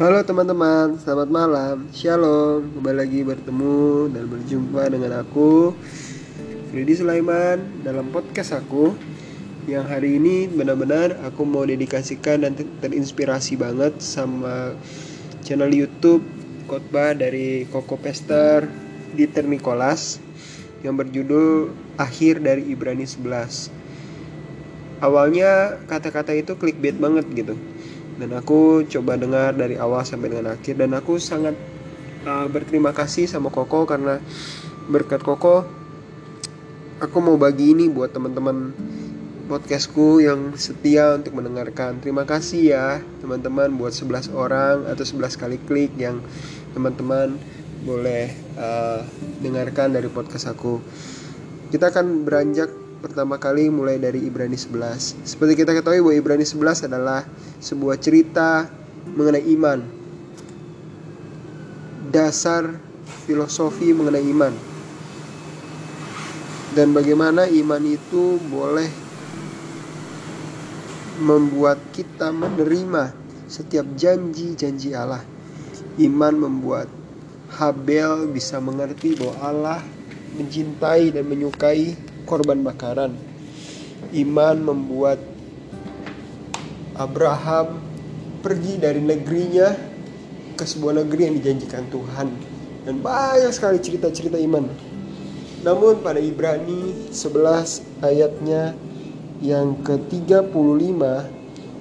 Halo teman-teman, selamat malam, shalom Kembali lagi bertemu dan berjumpa dengan aku Freddy Sulaiman dalam podcast aku. Yang hari ini benar-benar aku mau dedikasikan dan terinspirasi banget sama channel Youtube khotbah dari Koko Pester Dieter Nicholas Yang berjudul Akhir dari Ibrani 11 Awalnya kata-kata itu clickbait banget gitu dan aku coba dengar dari awal sampai dengan akhir dan aku sangat uh, berterima kasih sama Koko karena berkat Koko aku mau bagi ini buat teman-teman podcastku yang setia untuk mendengarkan. Terima kasih ya teman-teman buat 11 orang atau 11 kali klik yang teman-teman boleh uh, dengarkan dari podcast aku. Kita akan beranjak pertama kali mulai dari Ibrani 11. Seperti kita ketahui bahwa Ibrani 11 adalah sebuah cerita mengenai iman. Dasar filosofi mengenai iman. Dan bagaimana iman itu boleh membuat kita menerima setiap janji-janji Allah. Iman membuat Habel bisa mengerti bahwa Allah mencintai dan menyukai korban bakaran. Iman membuat Abraham pergi dari negerinya ke sebuah negeri yang dijanjikan Tuhan. Dan banyak sekali cerita-cerita iman. Namun pada Ibrani 11 ayatnya yang ke-35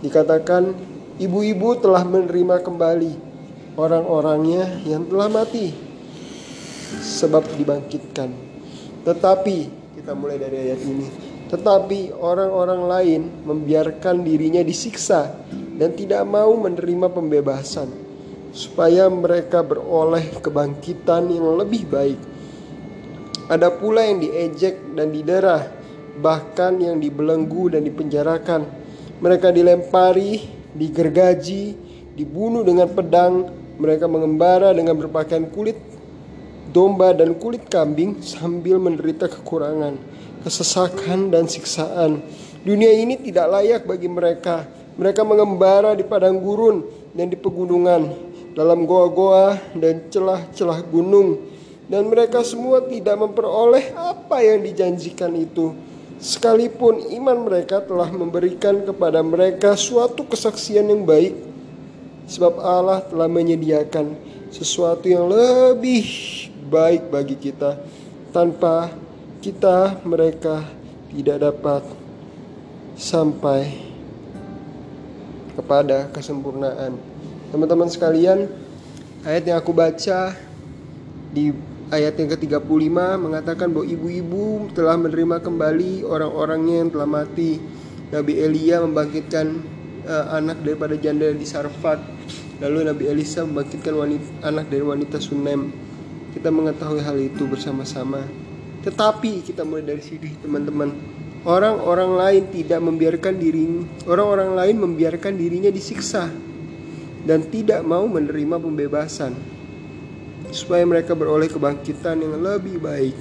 dikatakan ibu-ibu telah menerima kembali orang-orangnya yang telah mati sebab dibangkitkan. Tetapi kita mulai dari ayat ini. Tetapi orang-orang lain membiarkan dirinya disiksa dan tidak mau menerima pembebasan supaya mereka beroleh kebangkitan yang lebih baik. Ada pula yang diejek dan didera, bahkan yang dibelenggu dan dipenjarakan. Mereka dilempari, digergaji, dibunuh dengan pedang, mereka mengembara dengan berpakaian kulit domba dan kulit kambing sambil menderita kekurangan, kesesakan dan siksaan. Dunia ini tidak layak bagi mereka. Mereka mengembara di padang gurun dan di pegunungan, dalam goa-goa dan celah-celah gunung. Dan mereka semua tidak memperoleh apa yang dijanjikan itu. Sekalipun iman mereka telah memberikan kepada mereka suatu kesaksian yang baik, sebab Allah telah menyediakan sesuatu yang lebih baik bagi kita tanpa kita mereka tidak dapat sampai kepada kesempurnaan. Teman-teman sekalian, ayat yang aku baca di ayat yang ke-35 mengatakan bahwa ibu-ibu telah menerima kembali orang-orangnya yang telah mati. Nabi Elia membangkitkan uh, anak daripada janda di Sarfat. Lalu Nabi Elisa membangkitkan wanita, anak dari wanita Sunem kita mengetahui hal itu bersama-sama. Tetapi kita mulai dari sini teman-teman. Orang-orang lain tidak membiarkan diri orang-orang lain membiarkan dirinya disiksa dan tidak mau menerima pembebasan supaya mereka beroleh kebangkitan yang lebih baik.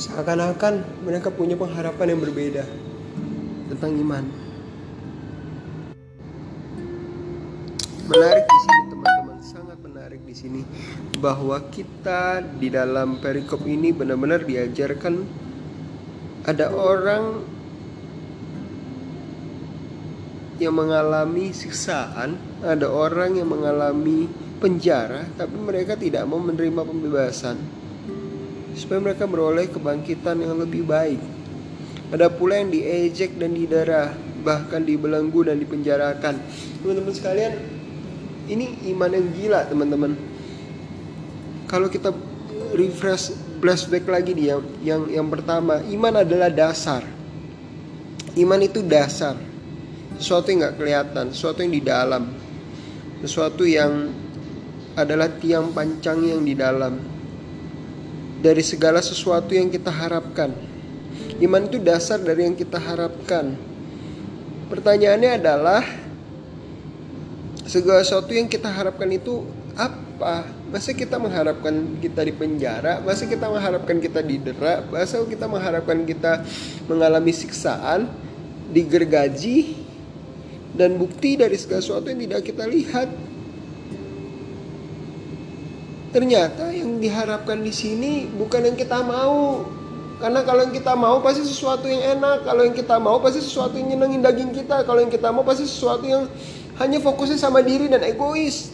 Seakan-akan mereka punya pengharapan yang berbeda tentang iman. Menarik di sini sangat menarik di sini bahwa kita di dalam perikop ini benar-benar diajarkan ada orang yang mengalami siksaan, ada orang yang mengalami penjara, tapi mereka tidak mau menerima pembebasan supaya mereka beroleh kebangkitan yang lebih baik. Ada pula yang diejek dan didera, bahkan dibelenggu dan dipenjarakan. Teman-teman sekalian, ini iman yang gila, teman-teman. Kalau kita refresh flashback lagi nih yang yang yang pertama iman adalah dasar. Iman itu dasar. Sesuatu yang nggak kelihatan sesuatu yang di dalam. Sesuatu yang adalah tiang pancang yang di dalam. Dari segala sesuatu yang kita harapkan. Iman itu dasar dari yang kita harapkan. Pertanyaannya adalah segala sesuatu yang kita harapkan itu apa? Masa kita mengharapkan kita di penjara? Masa kita mengharapkan kita didera? Masa kita mengharapkan kita mengalami siksaan, digergaji, dan bukti dari segala sesuatu yang tidak kita lihat ternyata yang diharapkan di sini bukan yang kita mau. Karena kalau yang kita mau pasti sesuatu yang enak, kalau yang kita mau pasti sesuatu yang nyenengin daging kita, kalau yang kita mau pasti sesuatu yang hanya fokusnya sama diri dan egois.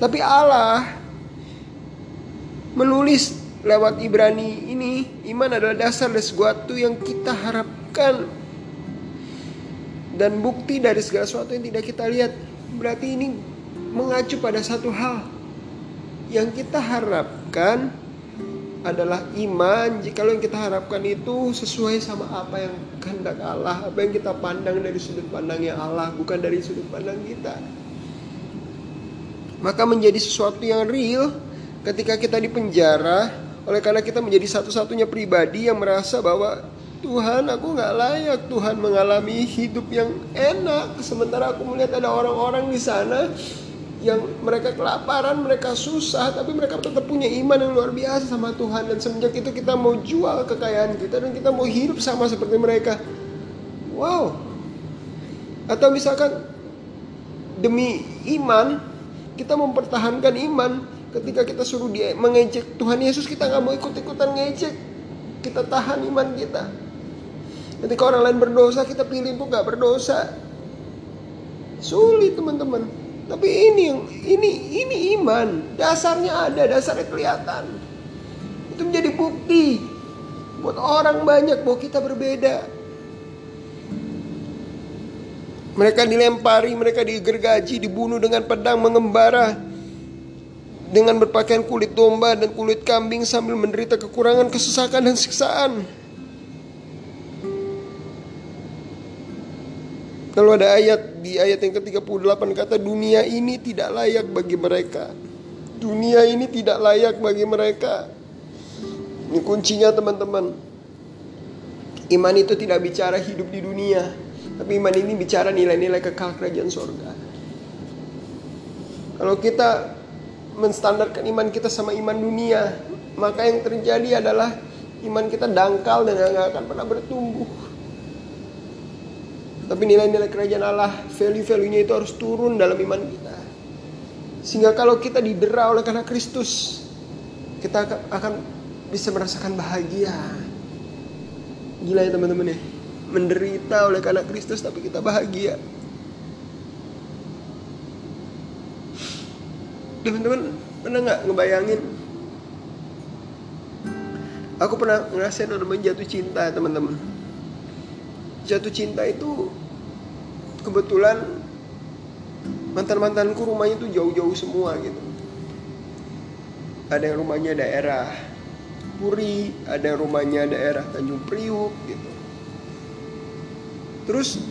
Tapi Allah menulis lewat Ibrani ini, iman adalah dasar dari sesuatu yang kita harapkan dan bukti dari segala sesuatu yang tidak kita lihat. Berarti ini mengacu pada satu hal yang kita harapkan adalah iman. Jika yang kita harapkan itu sesuai sama apa yang kehendak Allah, apa yang kita pandang dari sudut pandangnya Allah, bukan dari sudut pandang kita. Maka menjadi sesuatu yang real ketika kita di penjara, oleh karena kita menjadi satu-satunya pribadi yang merasa bahwa Tuhan aku nggak layak Tuhan mengalami hidup yang enak sementara aku melihat ada orang-orang di sana yang mereka kelaparan, mereka susah, tapi mereka tetap punya iman yang luar biasa sama Tuhan. Dan semenjak itu kita mau jual kekayaan kita dan kita mau hidup sama seperti mereka. Wow. Atau misalkan demi iman, kita mempertahankan iman. Ketika kita suruh dia mengejek Tuhan Yesus, kita nggak mau ikut-ikutan ngejek. Kita tahan iman kita. Ketika orang lain berdosa, kita pilih untuk nggak berdosa. Sulit teman-teman. Tapi ini yang ini ini iman. Dasarnya ada, dasarnya kelihatan. Itu menjadi bukti buat orang banyak bahwa kita berbeda. Mereka dilempari, mereka digergaji, dibunuh dengan pedang mengembara dengan berpakaian kulit domba dan kulit kambing sambil menderita kekurangan, kesesakan dan siksaan. Kalau ada ayat di ayat yang ke-38 kata dunia ini tidak layak bagi mereka. Dunia ini tidak layak bagi mereka. Ini kuncinya teman-teman. Iman itu tidak bicara hidup di dunia, tapi iman ini bicara nilai-nilai kekal kerajaan sorga. Kalau kita menstandarkan iman kita sama iman dunia, maka yang terjadi adalah iman kita dangkal dan nggak akan pernah bertumbuh. Tapi nilai-nilai kerajaan Allah, value-value-nya itu harus turun dalam iman kita. Sehingga kalau kita didera oleh karena Kristus, kita akan bisa merasakan bahagia. Gila ya teman-teman ya. Menderita oleh karena Kristus tapi kita bahagia. Teman-teman pernah nggak ngebayangin? Aku pernah ngerasain namanya jatuh cinta teman-teman. Jatuh cinta itu kebetulan mantan-mantanku rumahnya tuh jauh-jauh semua gitu. Ada yang rumahnya daerah Puri, ada yang rumahnya daerah Tanjung Priuk gitu. Terus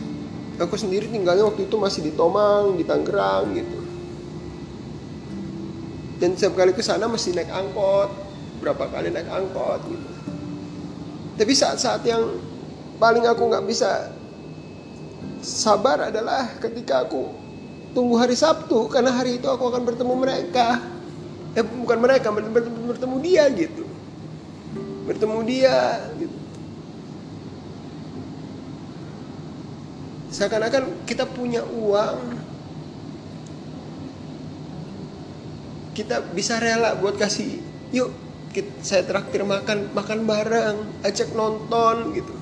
aku sendiri tinggalnya waktu itu masih di Tomang, di Tangerang gitu. Dan setiap kali ke sana mesti naik angkot, berapa kali naik angkot gitu. Tapi saat-saat yang paling aku nggak bisa sabar adalah ketika aku tunggu hari Sabtu karena hari itu aku akan bertemu mereka. Eh bukan mereka bertemu, bertemu dia gitu. Bertemu dia gitu. Seakan-akan kita punya uang. Kita bisa rela buat kasih yuk kita, saya traktir makan makan bareng ajak nonton gitu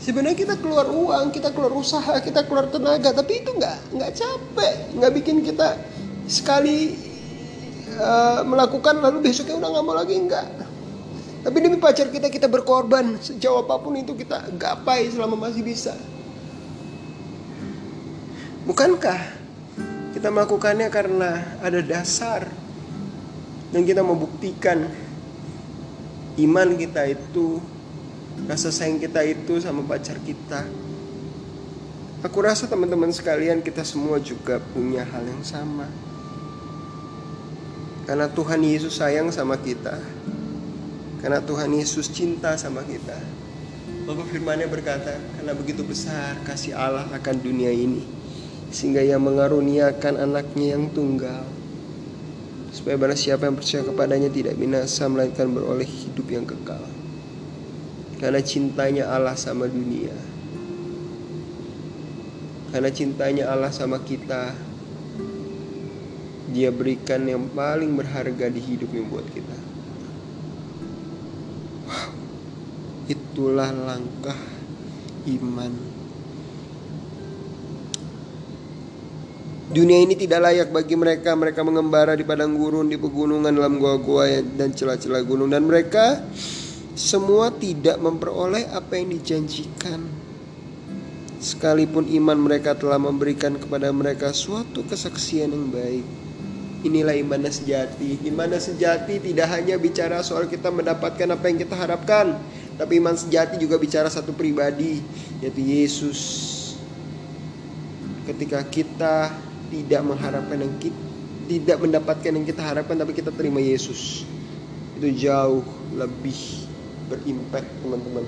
sebenarnya kita keluar uang kita keluar usaha kita keluar tenaga tapi itu nggak nggak capek nggak bikin kita sekali uh, melakukan lalu besoknya udah nggak mau lagi nggak. Tapi demi pacar kita kita berkorban sejauh apa pun itu kita gapai selama masih bisa. Bukankah kita melakukannya karena ada dasar dan kita membuktikan? Iman kita itu rasa sayang kita itu sama pacar kita. Aku rasa teman-teman sekalian kita semua juga punya hal yang sama. Karena Tuhan Yesus sayang sama kita. Karena Tuhan Yesus cinta sama kita. Lalu firmannya berkata, karena begitu besar kasih Allah akan dunia ini. Sehingga ia mengaruniakan anaknya yang tunggal. Supaya barang siapa yang percaya kepadanya tidak binasa melainkan beroleh hidup yang kekal karena cintanya Allah sama dunia. Karena cintanya Allah sama kita Dia berikan yang paling berharga di hidupnya buat kita Wow Itulah langkah iman Dunia ini tidak layak bagi mereka. Mereka mengembara di padang gurun, di pegunungan, dalam gua-gua dan celah-celah gunung. Dan mereka semua tidak memperoleh apa yang dijanjikan. Sekalipun iman mereka telah memberikan kepada mereka suatu kesaksian yang baik. Inilah iman sejati. Iman sejati tidak hanya bicara soal kita mendapatkan apa yang kita harapkan, tapi iman sejati juga bicara satu pribadi, yaitu Yesus. Ketika kita tidak mengharapkan yang kita tidak mendapatkan yang kita harapkan tapi kita terima Yesus itu jauh lebih berimpact teman-teman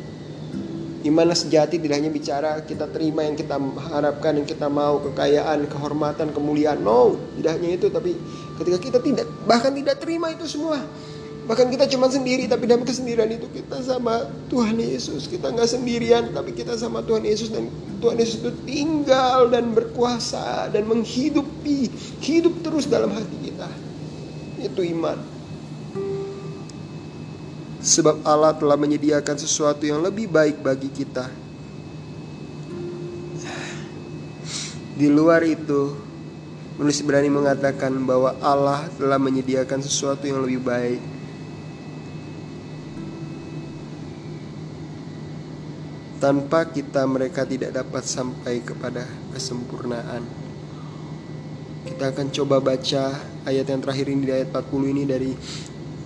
Iman sejati tidak hanya bicara kita terima yang kita harapkan, yang kita mau, kekayaan, kehormatan, kemuliaan. No, tidak hanya itu, tapi ketika kita tidak bahkan tidak terima itu semua, Bahkan kita cuma sendiri tapi dalam kesendirian itu kita sama Tuhan Yesus. Kita nggak sendirian tapi kita sama Tuhan Yesus dan Tuhan Yesus itu tinggal dan berkuasa dan menghidupi hidup terus dalam hati kita. Itu iman. Sebab Allah telah menyediakan sesuatu yang lebih baik bagi kita. Di luar itu, menulis berani mengatakan bahwa Allah telah menyediakan sesuatu yang lebih baik Tanpa kita mereka tidak dapat sampai kepada kesempurnaan. Kita akan coba baca ayat yang terakhir ini di ayat 40 ini dari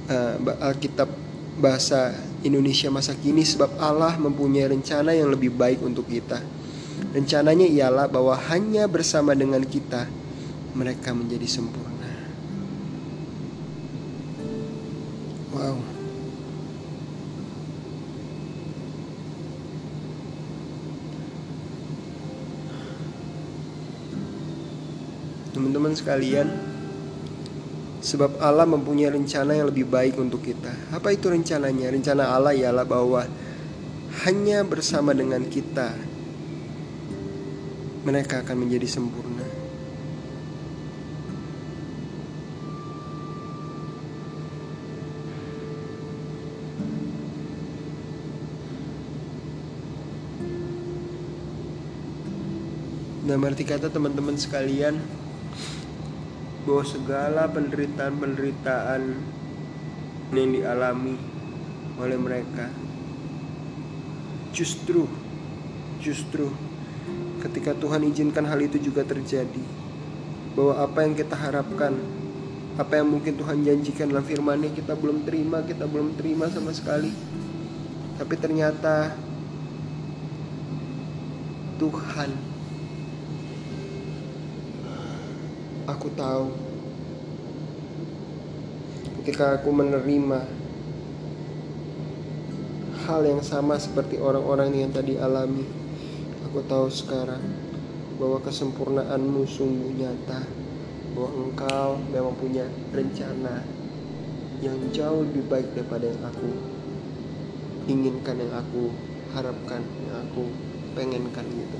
uh, Alkitab bahasa Indonesia masa kini sebab Allah mempunyai rencana yang lebih baik untuk kita. Rencananya ialah bahwa hanya bersama dengan kita mereka menjadi sempurna. Wow. teman-teman sekalian sebab Allah mempunyai rencana yang lebih baik untuk kita. Apa itu rencananya? Rencana Allah ialah bahwa hanya bersama dengan kita mereka akan menjadi sempurna. Nah, arti kata teman-teman sekalian, bahwa segala penderitaan-penderitaan yang dialami oleh mereka justru justru ketika Tuhan izinkan hal itu juga terjadi. Bahwa apa yang kita harapkan apa yang mungkin Tuhan janjikan dalam firman-Nya kita belum terima kita belum terima sama sekali. Tapi ternyata Tuhan aku tahu. Ketika aku menerima hal yang sama seperti orang-orang yang tadi alami aku tahu sekarang bahwa kesempurnaanmu sungguh nyata bahwa engkau memang punya rencana yang jauh lebih baik daripada yang aku inginkan yang aku harapkan yang aku pengenkan gitu.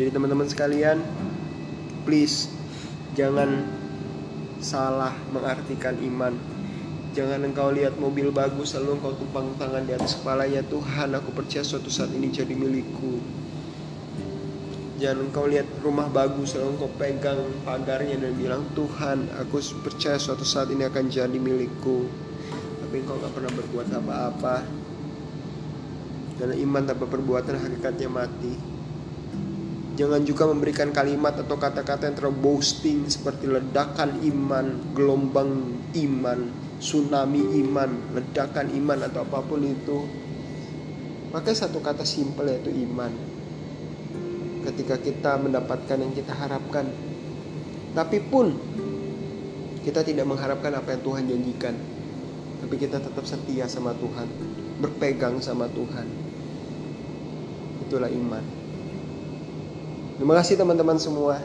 Jadi teman-teman sekalian please jangan salah mengartikan iman. Jangan engkau lihat mobil bagus lalu engkau tumpang tangan di atas kepalanya. Tuhan aku percaya suatu saat ini jadi milikku. Jangan engkau lihat rumah bagus lalu engkau pegang pagarnya dan bilang Tuhan aku percaya suatu saat ini akan jadi milikku. Tapi engkau gak pernah berbuat apa-apa. Karena iman tanpa perbuatan hakikatnya mati Jangan juga memberikan kalimat atau kata-kata yang terlalu boasting seperti ledakan iman, gelombang iman, tsunami iman, ledakan iman atau apa pun itu. Pakai satu kata simpel yaitu iman. Ketika kita mendapatkan yang kita harapkan. Tapi pun kita tidak mengharapkan apa yang Tuhan janjikan. Tapi kita tetap setia sama Tuhan, berpegang sama Tuhan. Itulah iman. Terima kasih teman-teman semua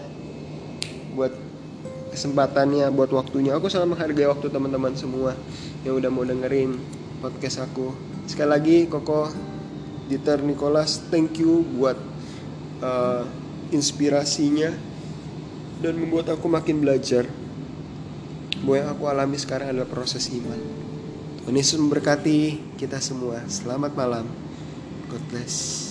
buat kesempatannya, buat waktunya. Aku sangat menghargai waktu teman-teman semua yang udah mau dengerin podcast aku. Sekali lagi Koko Dieter Nicholas, thank you buat uh, inspirasinya dan membuat aku makin belajar bahwa yang aku alami sekarang adalah proses iman. Tuhan Yesus memberkati kita semua. Selamat malam. God bless.